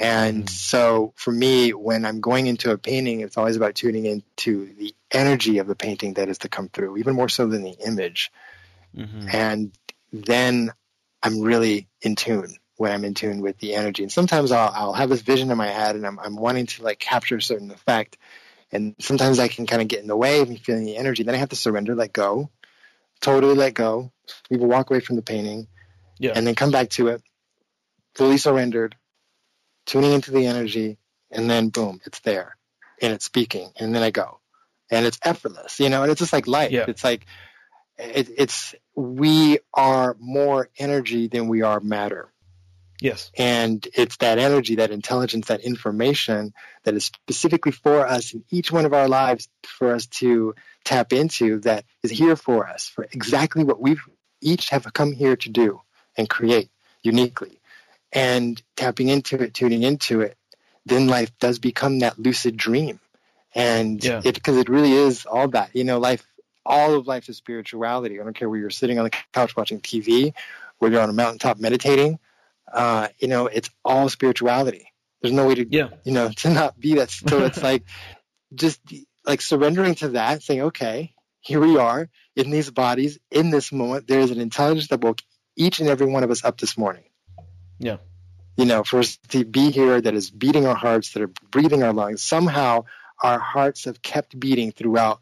And Mhm. so for me, when I'm going into a painting, it's always about tuning into the energy of the painting that is to come through, even more so than the image Mhm. and then I'm really in tune when I'm in tune with the energy. And sometimes I'll, I'll have this vision in my head, and I'm, I'm wanting to like capture a certain effect, and sometimes I can kind of get in the way of me feeling the energy. Then I have to surrender, let go, totally let go. We will walk away from the painting, Yeah. and then come back to it, fully surrendered, tuning into the energy, and then boom, it's there, and it's speaking, and then I go, and it's effortless, you know. And it's just like life. Yeah. It's like it, it's we are more energy than we are matter Yes. and it's that energy that intelligence that information that is specifically for us in each one of our lives for us to tap into that is here for us for exactly what we each have come here to do and create uniquely and tapping into it tuning into it then life does become that lucid dream and Yeah. it because it really is all that you know life all of life is spirituality i don't care where you're sitting on the couch watching tv where you're on a mountaintop meditating uh, you know, it's all spirituality. There's no way to, Yeah. you know, to not be that. So it's like just like surrendering to that, saying, okay, here we are in these bodies in this moment. There is an intelligence that woke each and every one of us up this morning. Yeah. You know, for us to be here that is beating our hearts, that are breathing our lungs. Somehow our hearts have kept beating throughout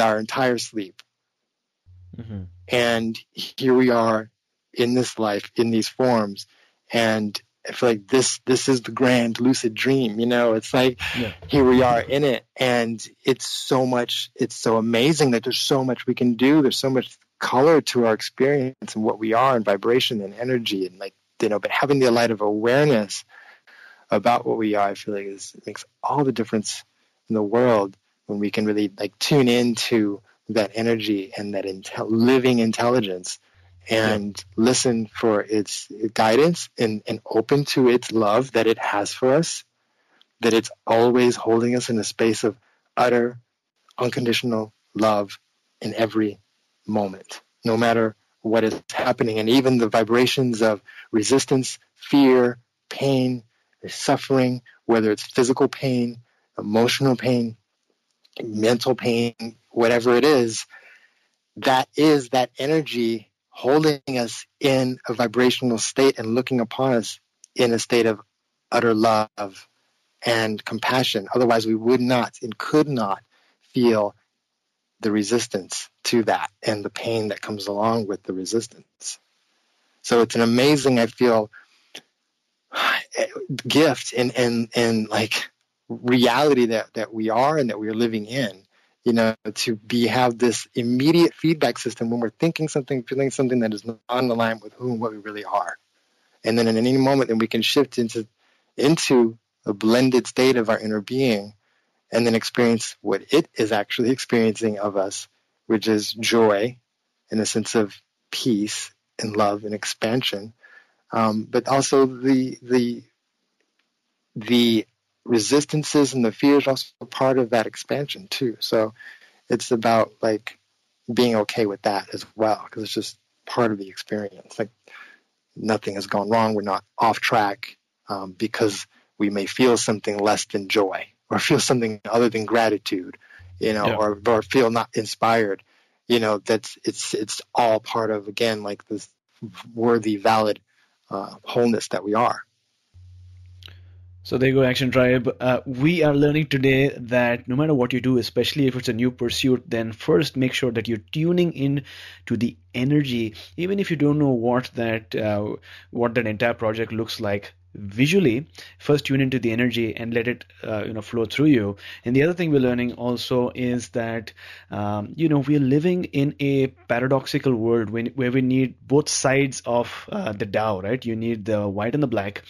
our entire sleep. hmm And here we are in this life, in these forms. And I feel like this this is the grand lucid dream. You know, it's like yeah. here we are in it, and it's so much. It's so amazing that there's so much we can do. There's so much color to our experience and what we are, and vibration and energy, and like you know. But having the light of awareness about what we are, I feel like is makes all the difference in the world when we can really like tune into that energy and that intel- living intelligence and yeah. listen for its guidance and, and open to its love that it has for us, that it's always holding us in a space of utter, unconditional love in every moment, no matter what is happening. And even the vibrations of resistance, fear, pain, suffering, whether it's physical pain, emotional pain, mental pain, whatever it is, that is that energy holding us in a vibrational state and looking upon us in a state of utter love and compassion. Otherwise, we would not and could not feel the resistance to that and the pain that comes along with the resistance. So it's an amazing, I feel, gift and and and like reality that that we are and that we are living in you know, to be have this immediate feedback system when we're thinking something, feeling something that is not in line with who and what we really are. And then in any moment, then we can shift into into a blended state of our inner being and then experience what it is actually experiencing of us, which is joy in a sense of peace and love and expansion. Um, but also the the the resistances and the fears also part of that expansion too. So it's about like being okay with that as well because it's just part of the experience. Like nothing has gone wrong. We're not off track um, because we may feel something less than joy or feel something other than gratitude, you know, yeah. or or feel not inspired. You know, that's it's it's all part of again like this worthy, valid uh, wholeness that we are. So there you go, Action Tribe. Uh, we are learning today that no matter what you do, especially if it's a new pursuit, then first make sure that you're tuning in to the energy, even if you don't know what that uh, what that entire project looks like visually first tune into the energy and let it uh, you know flow through you. And the other thing we're learning also is that um, you know we're living in a paradoxical world when, where we need both sides of uh, the Tao right? You need the white and the black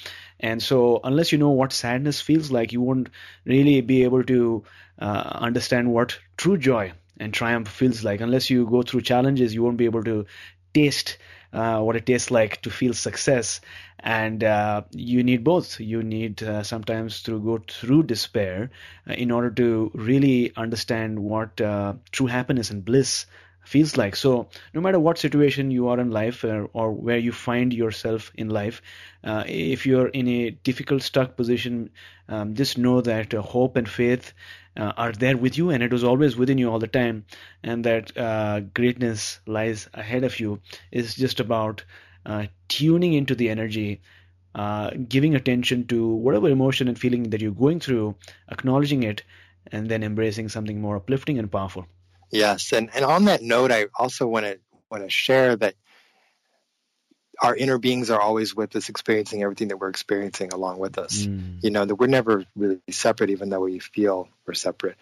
and so, unless you know what sadness feels like, you won't really be able to uh, understand what true joy and triumph feels like. Unless you go through challenges, you won't be able to taste uh, what it tastes like to feel success. And uh, you need both. You need uh, sometimes to go through despair uh, in order to really understand what uh, true happiness and bliss feels like. So, no matter what situation you are in life or, uh, or where you find yourself in life, uh, if you're in a difficult, stuck position, um, just know that uh, hope and faith uh, are there with you and it was always within you all the time. And that uh, greatness lies ahead of you is just about uh, tuning into the energy. giving attention to whatever emotion and feeling that you're going through, acknowledging it, and then embracing something more uplifting and powerful. Yes, and, and on that note, I also want to want to share that our inner beings are always with us, experiencing everything that we're experiencing along with us. Mm. You know that we're never really separate, even though we feel we're separate.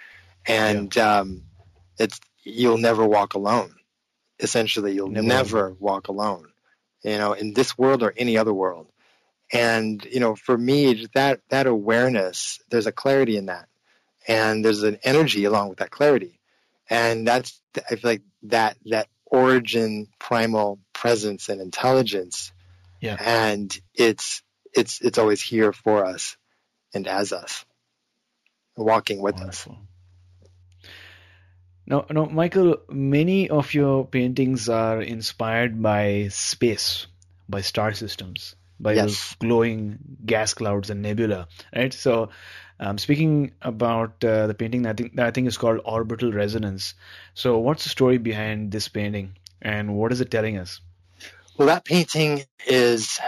And yeah. um, it's you'll never walk alone. Essentially, you'll never. never walk alone. You know, in this world or any other world. And you know, for me, that that awareness, there's a clarity in that, and there's an energy along with that clarity and that's I feel like that that origin primal presence and intelligence yeah and it's it's it's always here for us and as us walking with Wonderful. us now now michael many of your paintings are inspired by space by star systems by yes. those glowing gas clouds and nebula right so um, speaking about uh, the painting, that I, think, that I think is called Orbital Resonance. So, what's the story behind this painting, and what is it telling us? Well, that painting is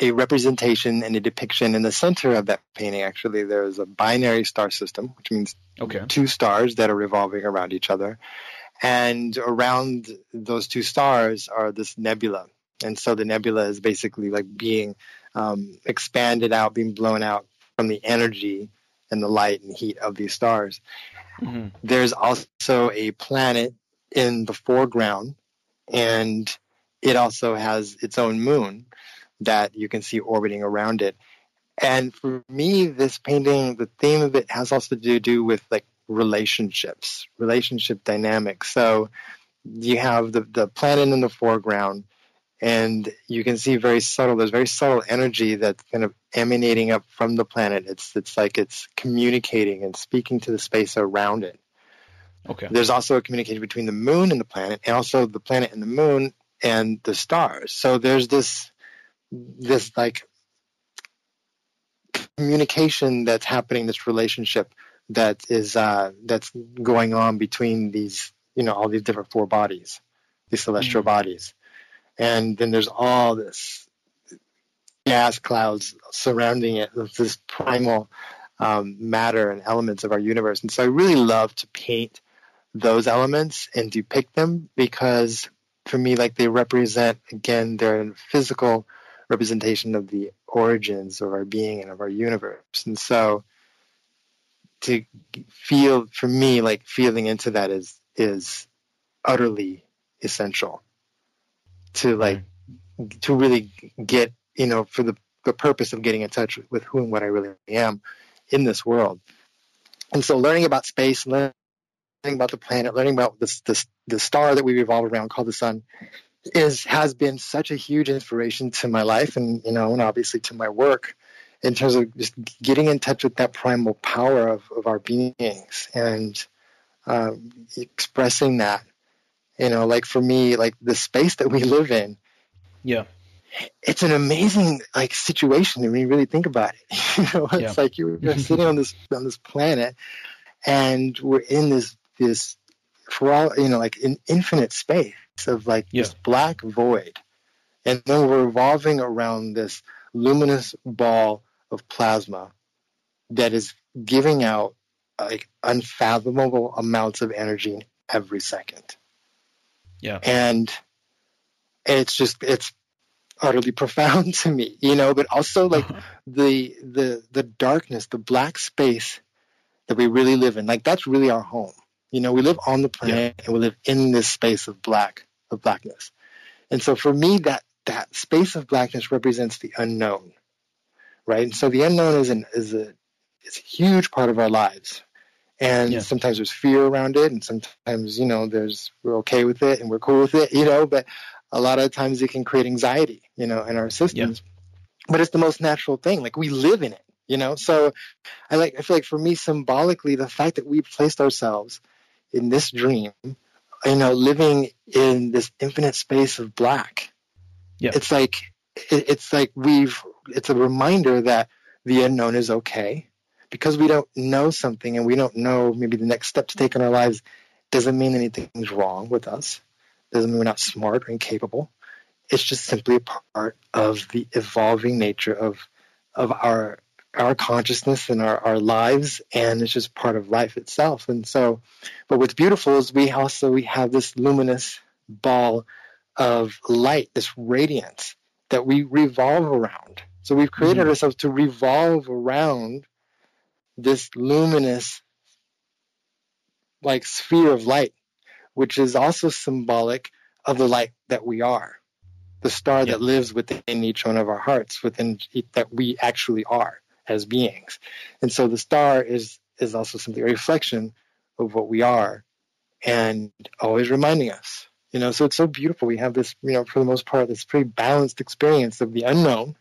a representation and a depiction in the center of that painting. Actually, there is a binary star system, which means okay. two stars that are revolving around each other, and around those two stars are this nebula, And so the nebula is basically like being um, expanded out, being blown out from the energy and the light and heat of these stars. Mm-hmm. There's also a planet in the foreground, and it also has its own moon that you can see orbiting around it. And for me, this painting, the theme of it has also to do with like relationships, relationship dynamics. So you have the, the planet in the foreground, and you can see very subtle, there's very subtle energy that's kind of emanating up from the planet. It's, it's like it's communicating and speaking to the space around it. Okay. There's also a communication between the moon and the planet, and also the planet and the moon and the stars. So there's this this like communication that's happening, this relationship that is uh, that's going on between these, you know, all these different four bodies, these celestial mm-hmm. bodies, and then there's all this gas clouds surrounding it, this primal um, matter and elements of our universe. And so I really love to paint those elements and depict them because for me, like they represent again, they're a physical representation of the origins of our being and of our universe. And so to feel for me like feeling into that is is utterly essential to like to really get you know for the the purpose of getting in touch with who and what I really am in this world. And so learning about space, learning about the planet, learning about this, this the star that we revolve around called the sun is has been such a huge inspiration to my life and you know and obviously to my work in terms of just getting in touch with that primal power of, of our beings and um, expressing that you know like for me like the space that we live in. Yeah. It's an amazing like situation when you really think about it. You know it's yeah. like you're, you're sitting on this on this planet and we're in this this for all you know like an infinite space of like yeah. this black void. And then we're revolving around this luminous ball of plasma that is giving out like unfathomable amounts of energy every second yeah and it's just it's utterly profound to me you know but also like the the the darkness the black space that we really live in like that's really our home you know, we live on the planet yeah. and we live in this space of black, of blackness. And so for me, that that space of blackness represents the unknown, right? And so the unknown is an is a is a huge part of our lives. And yeah. sometimes there's fear around it, and sometimes, you know, there's we're okay with it and we're cool with it, you know, but a lot of times it can create anxiety, you know, in our systems. Yeah. But it's the most natural thing. Like we live in it, you know. So I like I feel like for me symbolically the fact that we've placed ourselves in this dream, you know, living in this infinite space of black. Yeah. It's like it's like we've it's a reminder that the unknown is okay because we don't know something and we don't know maybe the next step to take in our lives doesn't mean anything's wrong with us. Doesn't mean we're not smart or incapable it's just simply a part of the evolving nature of of our our consciousness and our, our lives and it's just part of life itself. And so but what's beautiful is we also we have this luminous ball of light this radiance that we revolve around. So we've created mm-hmm. ourselves to revolve around this luminous like sphere of light which is also symbolic of the light that we are the star that lives within each one of our hearts within that we actually are as beings. And so the star is is also simply a reflection of what we are and always reminding us. You know, so it's so beautiful. We have this, you know, for the most part, this pretty balanced experience of the unknown.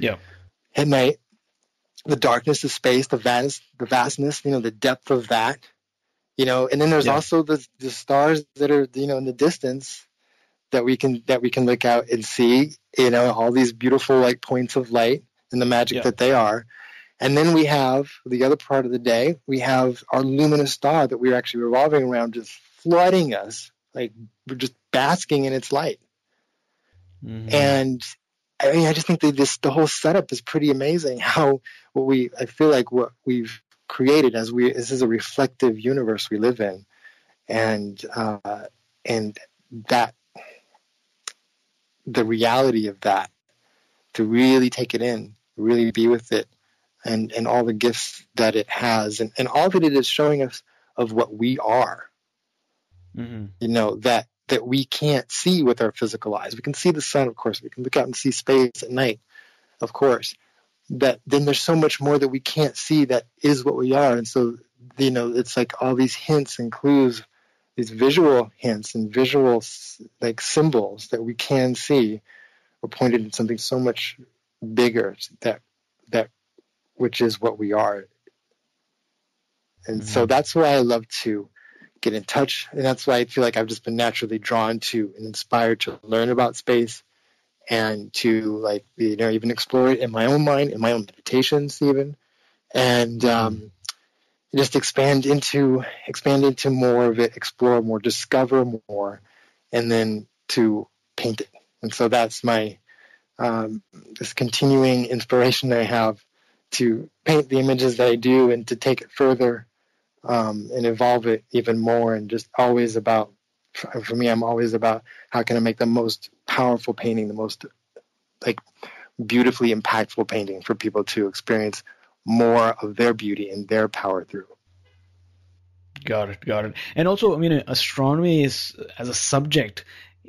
Yeah. At night, the darkness, the space, the vast, the vastness, you know, the depth of that. You know, and then there's yeah. also the the stars that are, you know, in the distance that we can that we can look out and see. You know, all these beautiful like points of light and the magic yeah. that they are. And then we have the other part of the day, we have our luminous star that we're actually revolving around, just flooding us, like we're just basking in its light. Mm-hmm. And I mean, I just think that this the whole setup is pretty amazing. How what we I feel like what we've created as we this is a reflective universe we live in, and uh, and that the reality of that, to really take it in, really be with it, and, and all the gifts that it has. And, and all that it is showing us of what we are. Mm-hmm. You know, that, that we can't see with our physical eyes. We can see the sun, of course. We can look out and see space at night, of course. That then there's so much more that we can't see that is what we are. And so, you know, it's like all these hints and clues these visual hints and visual like symbols that we can see are pointed at something so much bigger that that which is what we are and mm-hmm. so that's why i love to get in touch and that's why i feel like i've just been naturally drawn to and inspired to learn about space and to like you know even explore it in my own mind in my own meditations even and um, just expand into expand into more of it, explore more, discover more, and then to paint it. And so that's my um, this continuing inspiration I have to paint the images that I do and to take it further um, and evolve it even more. And just always about for me, I'm always about how can I make the most powerful painting, the most like beautifully impactful painting for people to experience more of their beauty and their power through. Got it, got it. And also, I mean, astronomy is as a subject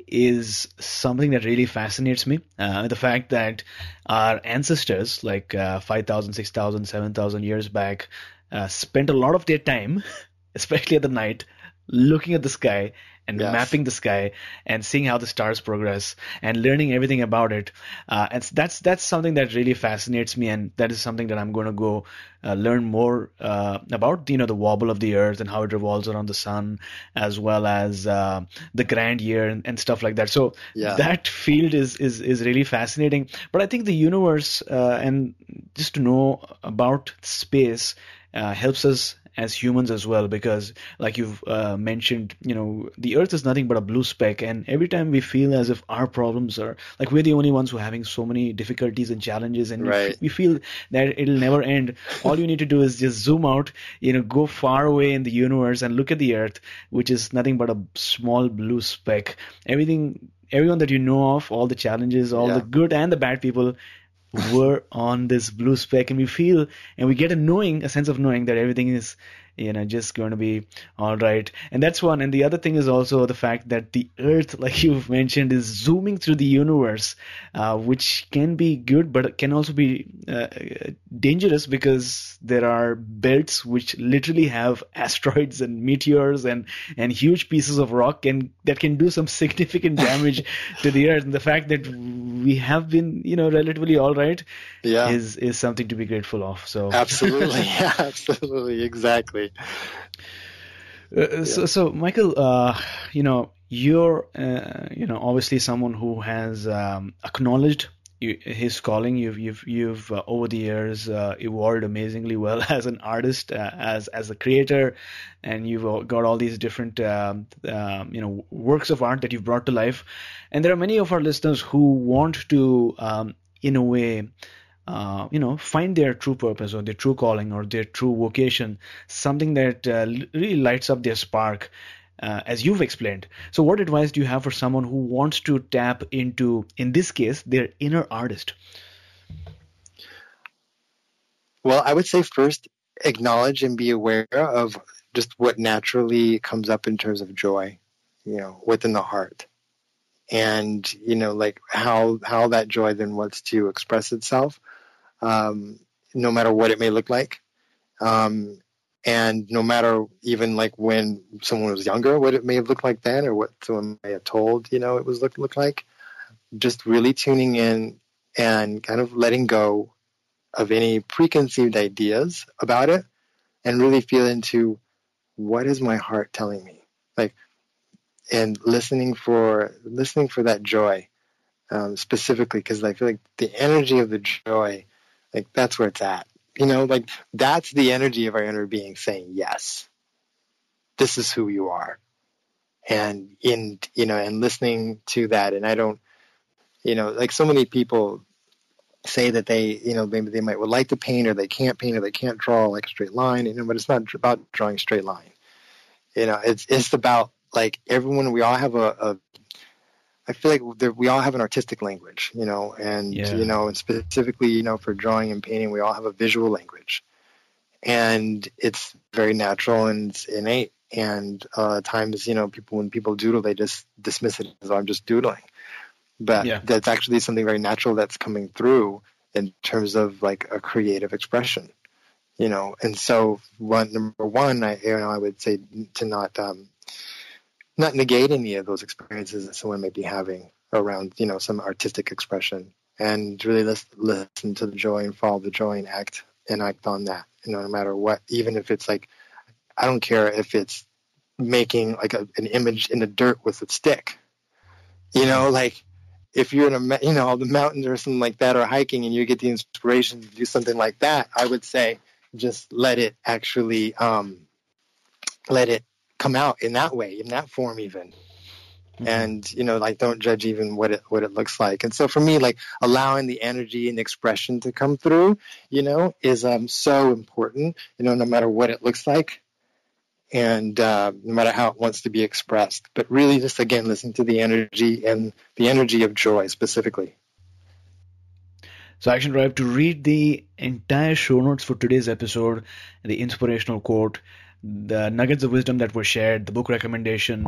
is something that really fascinates me. Uh, the fact that our ancestors, like uh, 5,000, 6,000, 7,000 years back, uh, spent a lot of their time, especially at the night, looking at the sky and yes. mapping the sky and seeing how the stars progress and learning everything about it. Uh, and that's that's something that really fascinates me, and that is something that I'm going to go uh, learn more uh, about. You know, the wobble of the Earth and how it revolves around the sun, as well as uh, the grand year and, and, stuff like that. So yeah. that field is is is really fascinating. But I think the universe uh, and just to know about space uh, helps us as humans as well because like you've uh, mentioned you know the earth is nothing but a blue speck and every time we feel as if our problems are like we're the only ones who are having so many difficulties and challenges and right. we, feel that it'll never end all you need to do is just zoom out you know go far away in the universe and look at the earth which is nothing but a small blue speck everything everyone that you know of all the challenges all yeah. the good and the bad people were on this blue speck and we feel and we get a knowing a sense of knowing that everything is you know just going to be all right and that's one. And the other thing is also the fact that the earth like you've mentioned is zooming through the universe uh, which can be good but can also be uh, dangerous because there are belts which literally have asteroids and meteors and and huge pieces of rock and that can do some significant damage to the earth. And the fact that we have been you know relatively all right yeah. is is something to be grateful of so. Absolutely. Yeah absolutely. Exactly uh, so, so, Michael, uh, you know, you're, uh, you know, obviously someone who has um, acknowledged his calling. You've, you've, you've uh, over the years uh, evolved amazingly well as an artist, uh, as as a creator, and you've got all these different, um, um, you know, works of art that you've brought to life. And there are many of our listeners who want to, um, in a way, uh, you know, find their true purpose or their true calling or their true vocation, something that uh, really lights up their spark, uh, as you've explained. So, what advice do you have for someone who wants to tap into, in this case, their inner artist? Well, I would say first acknowledge and be aware of just what naturally comes up in terms of joy, you know, within the heart and you know like how how that joy then wants to express itself um, no matter what it may look like. Um, and no matter even like when someone was younger, what it may have looked like then, or what someone may have told, you know, it was look look like. Just really tuning in and kind of letting go of any preconceived ideas about it, and really feel into what is my heart telling me, like, and listening for listening for that joy um, specifically, because I feel like the energy of the joy like that's where it's at. You know, like that's the energy of our inner being saying, yes, this is who you are. And in, you know, and listening to that. And I don't, you know, like so many people say that they, you know, maybe they might would like to paint or they can't paint or they can't draw like a straight line, you know, but it's not about drawing straight line. You know, it's, it's about like everyone, we all have a, a I feel like there, we all have an artistic language, you know, and Yeah. you know, and specifically, you know, for drawing and painting, we all have a visual language, and it's very natural and it's innate. And uh, times, you know, people when people doodle, they just dismiss it as "Oh, I'm just doodling, but Yeah. that's actually something very natural that's coming through in terms of like a creative expression, you know. And so, one number one, I you know, I would say to not um, not negate any of those experiences that someone may be having around, you know, some artistic expression, and really listen, to the joy and follow the joy and act and act on that. You know, no matter what, even if it's like, I don't care if it's making like a, an image in the dirt with a stick. You know, like if you're in a you know the mountains or something like that, or hiking, and you get the inspiration to do something like that, I would say just let it actually um, let it come out in that way, in that form, even. And you know, like don't judge even what it what it looks like. And so for me, like allowing the energy and expression to come through, you know, is um so important. You know, no matter what it looks like, and uh, no matter how it wants to be expressed. But really, just again, listen to the energy and the energy of joy specifically. So, Action Tribe, to read the entire show notes for today's episode, the inspirational quote, the nuggets of wisdom that were shared, the book recommendation,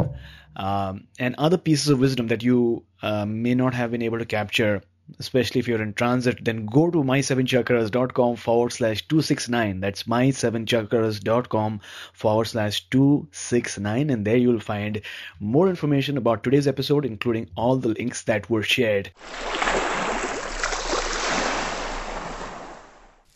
um, and other pieces of wisdom that you uh, may not have been able to capture, especially if you're in transit, then go to my7chakras.com forward slash 269. That's my7chakras.com forward slash 269. And there you'll find more information about today's episode, including all the links that were shared.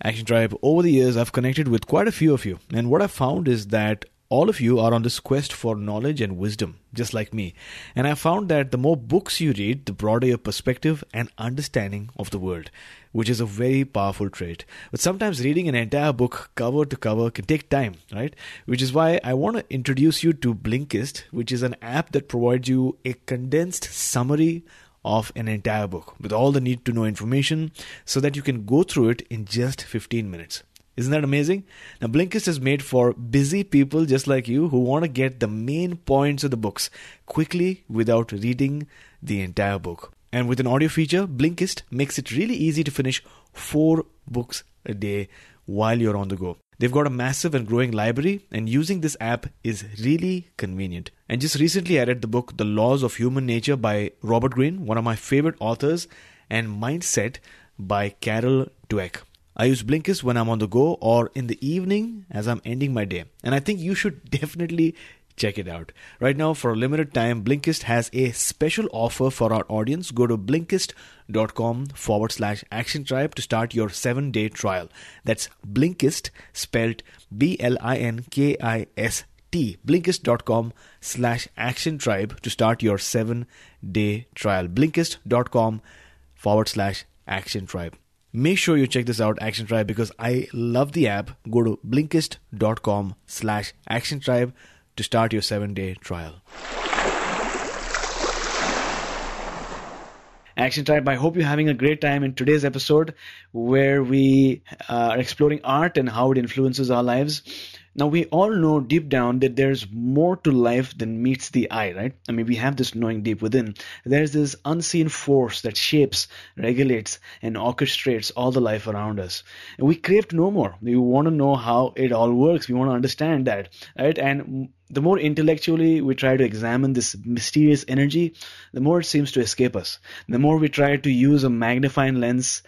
Action Tribe, over the years, I've connected with quite a few of you, and what I've found is that all of you are on this quest for knowledge and wisdom, just like me. And I found that the more books you read, the broader your perspective and understanding of the world, which is a very powerful trait. But sometimes reading an entire book cover to cover can take time, right? Which is why I want to introduce you to Blinkist, which is an app that provides you a condensed summary of an entire book with all the need to know information so that you can go through it in just 15 minutes. Isn't that amazing? Now, Blinkist is made for busy people just like you who want to get the main points of the books quickly without reading the entire book. And with an audio feature, Blinkist makes it really easy to finish four books a day while you're on the go. They've got a massive and growing library, and using this app is really convenient. And just recently, I read the book The Laws of Human Nature by Robert Greene, one of my favorite authors, and Mindset by Carol Dweck. I use Blinkist when I'm on the go or in the evening as I'm ending my day. And I think you should definitely check it out. Right now, for a limited time, Blinkist has a special offer for our audience. Go to blinkist.com forward slash action tribe to start your seven day trial. That's Blinkist, spelled B L I N K I S T. Blinkist.com slash action tribe to start your seven day trial. Blinkist.com forward slash action tribe. Make sure you check this out, Action Tribe, because I love the app. Go to blinkist.com slash action tribe to start your seven day trial. Action Tribe, I hope you're having a great time in today's episode where we uh, are exploring art and how it influences our lives. Now, we all know deep down that there's more to life than meets the eye, right? I mean, we have this knowing deep within. There's this unseen force that shapes, regulates, and orchestrates all the life around us. And we crave to know more. We want to know how it all works. We want to understand that, right? And the more intellectually we try to examine this mysterious energy, the more it seems to escape us. The more we try to use a magnifying lens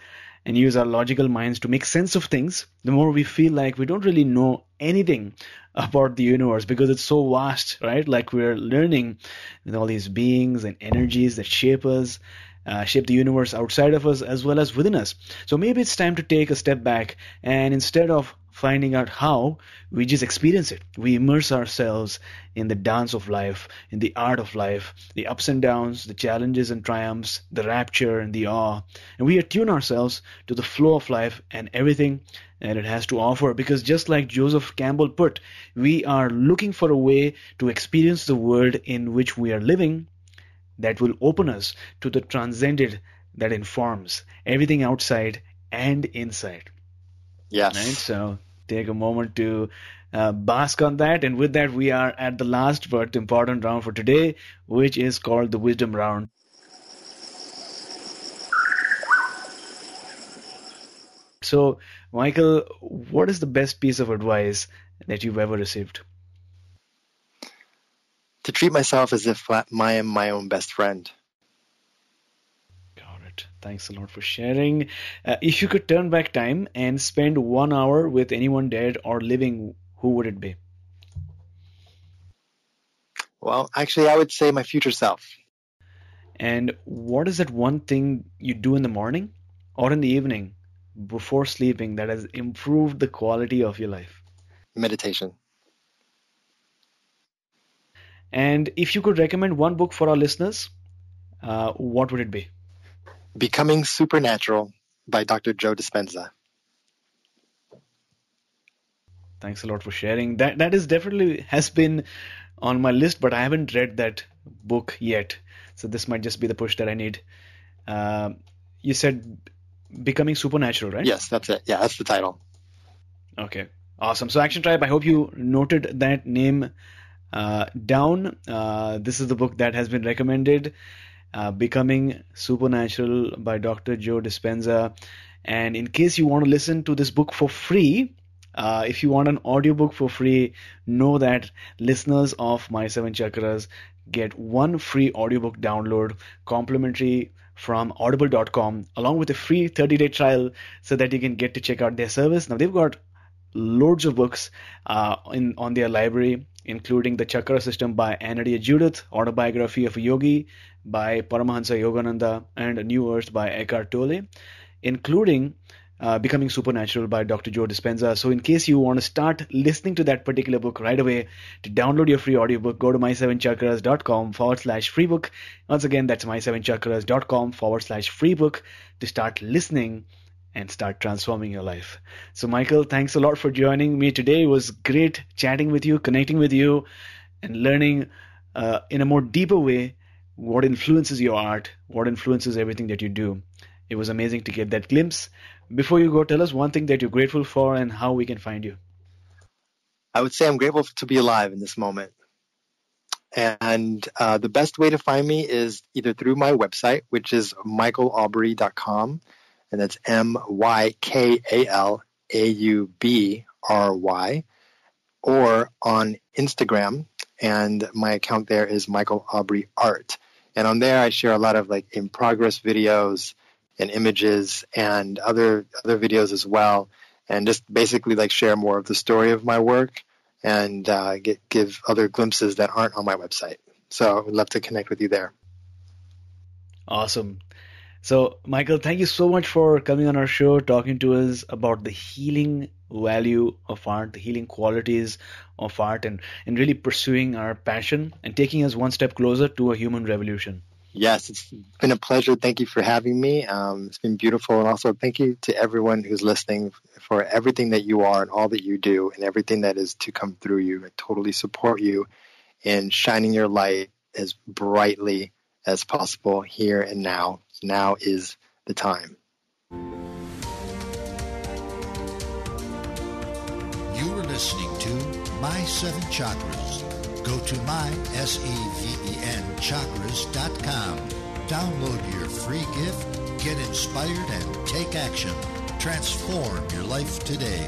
and use our logical minds to make sense of things, the more we feel like we don't really know anything about the universe because it's so vast, right? Like we're learning with all these beings and energies that shape us, uh, shape the universe outside of us as well as within us. So maybe it's time to take a step back and instead of finding out how, we just experience it. We immerse ourselves in the dance of life, in the art of life, the ups and downs, the challenges and triumphs, the rapture and the awe. And we attune ourselves to the flow of life and everything that it has to offer. Because just like Joseph Campbell put, we are looking for a way to experience the world in which we are living that will open us to the transcendent that informs everything outside and inside. Yeah. Right. So take a moment to uh, bask on that. And with that, we are at the last but important round for today, which is called the wisdom round. So, Michael, what is the best piece of advice that you've ever received? To treat myself as if I am my own best friend. Thanks a lot for sharing. Uh, if you could turn back time and spend one hour with anyone dead or living, who would it be? Well, actually, I would say my future self. And what is that one thing you do in the morning or in the evening before sleeping that has improved the quality of your life? Meditation. And if you could recommend one book for our listeners, uh, what would it be? Becoming Supernatural by Dr. Joe Dispenza. Thanks a lot for sharing. That that is definitely has been on my list, but I haven't read that book yet. So this might just be the push that I need. Uh, you said becoming supernatural, right? Yes, that's it. Yeah, that's the title. Okay, awesome. So Action Tribe, I hope you noted that name uh, down. Uh, this is the book that has been recommended. Uh, becoming Supernatural by Dr. Joe Dispenza. And in case you want to listen to this book for free, uh, if you want an audiobook for free, know that listeners of My Seven Chakras get one free audiobook download complimentary from audible.com along with a free 30 day trial so that you can get to check out their service. Now, they've got loads of books uh, in on their library, including The Chakra System by Anodea Judith, Autobiography of a Yogi by Paramahansa Yogananda, and New Earth by Eckhart Tolle, including uh, Becoming Supernatural by Dr. Joe Dispenza. So, in case you want to start listening to that particular book right away, to download your free audiobook, go to my7chakras.com forward slash free book. Once again, that's my7chakras.com forward slash free book to start listening and start transforming your life. So, Michael, thanks a lot for joining me today. It was great chatting with you, connecting with you, and learning uh, in a more deeper way what influences your art, what influences everything that you do. It was amazing to get that glimpse. Before you go, tell us one thing that you're grateful for and how we can find you. I would say I'm grateful to be alive in this moment. And uh, the best way to find me is either through my website, which is mykalaubry.com, and that's M Y K A L A U B R Y, or on Instagram, and my account there is Michael Aubry Art. And on there, I share a lot of like in progress videos and images and other other videos as well, and just basically like share more of the story of my work and uh, get give other glimpses that aren't on my website. So I would love to connect with you there. Awesome. So, Michael, thank you so much for coming on our show, talking to us about the healing value of art, the healing qualities of art, and, and really pursuing our passion and taking us one step closer to a human revolution. Yes, it's been a pleasure. Thank you for having me. Um, it's been beautiful. And also, thank you to everyone who's listening for everything that you are and all that you do and everything that is to come through you. I totally support you in shining your light as brightly as possible here and now. Now is the time. You are listening to My Seven Chakras Go to my, S-E-V-E-N, chakras.com. Download your free gift, get inspired, and take action. Transform your life today.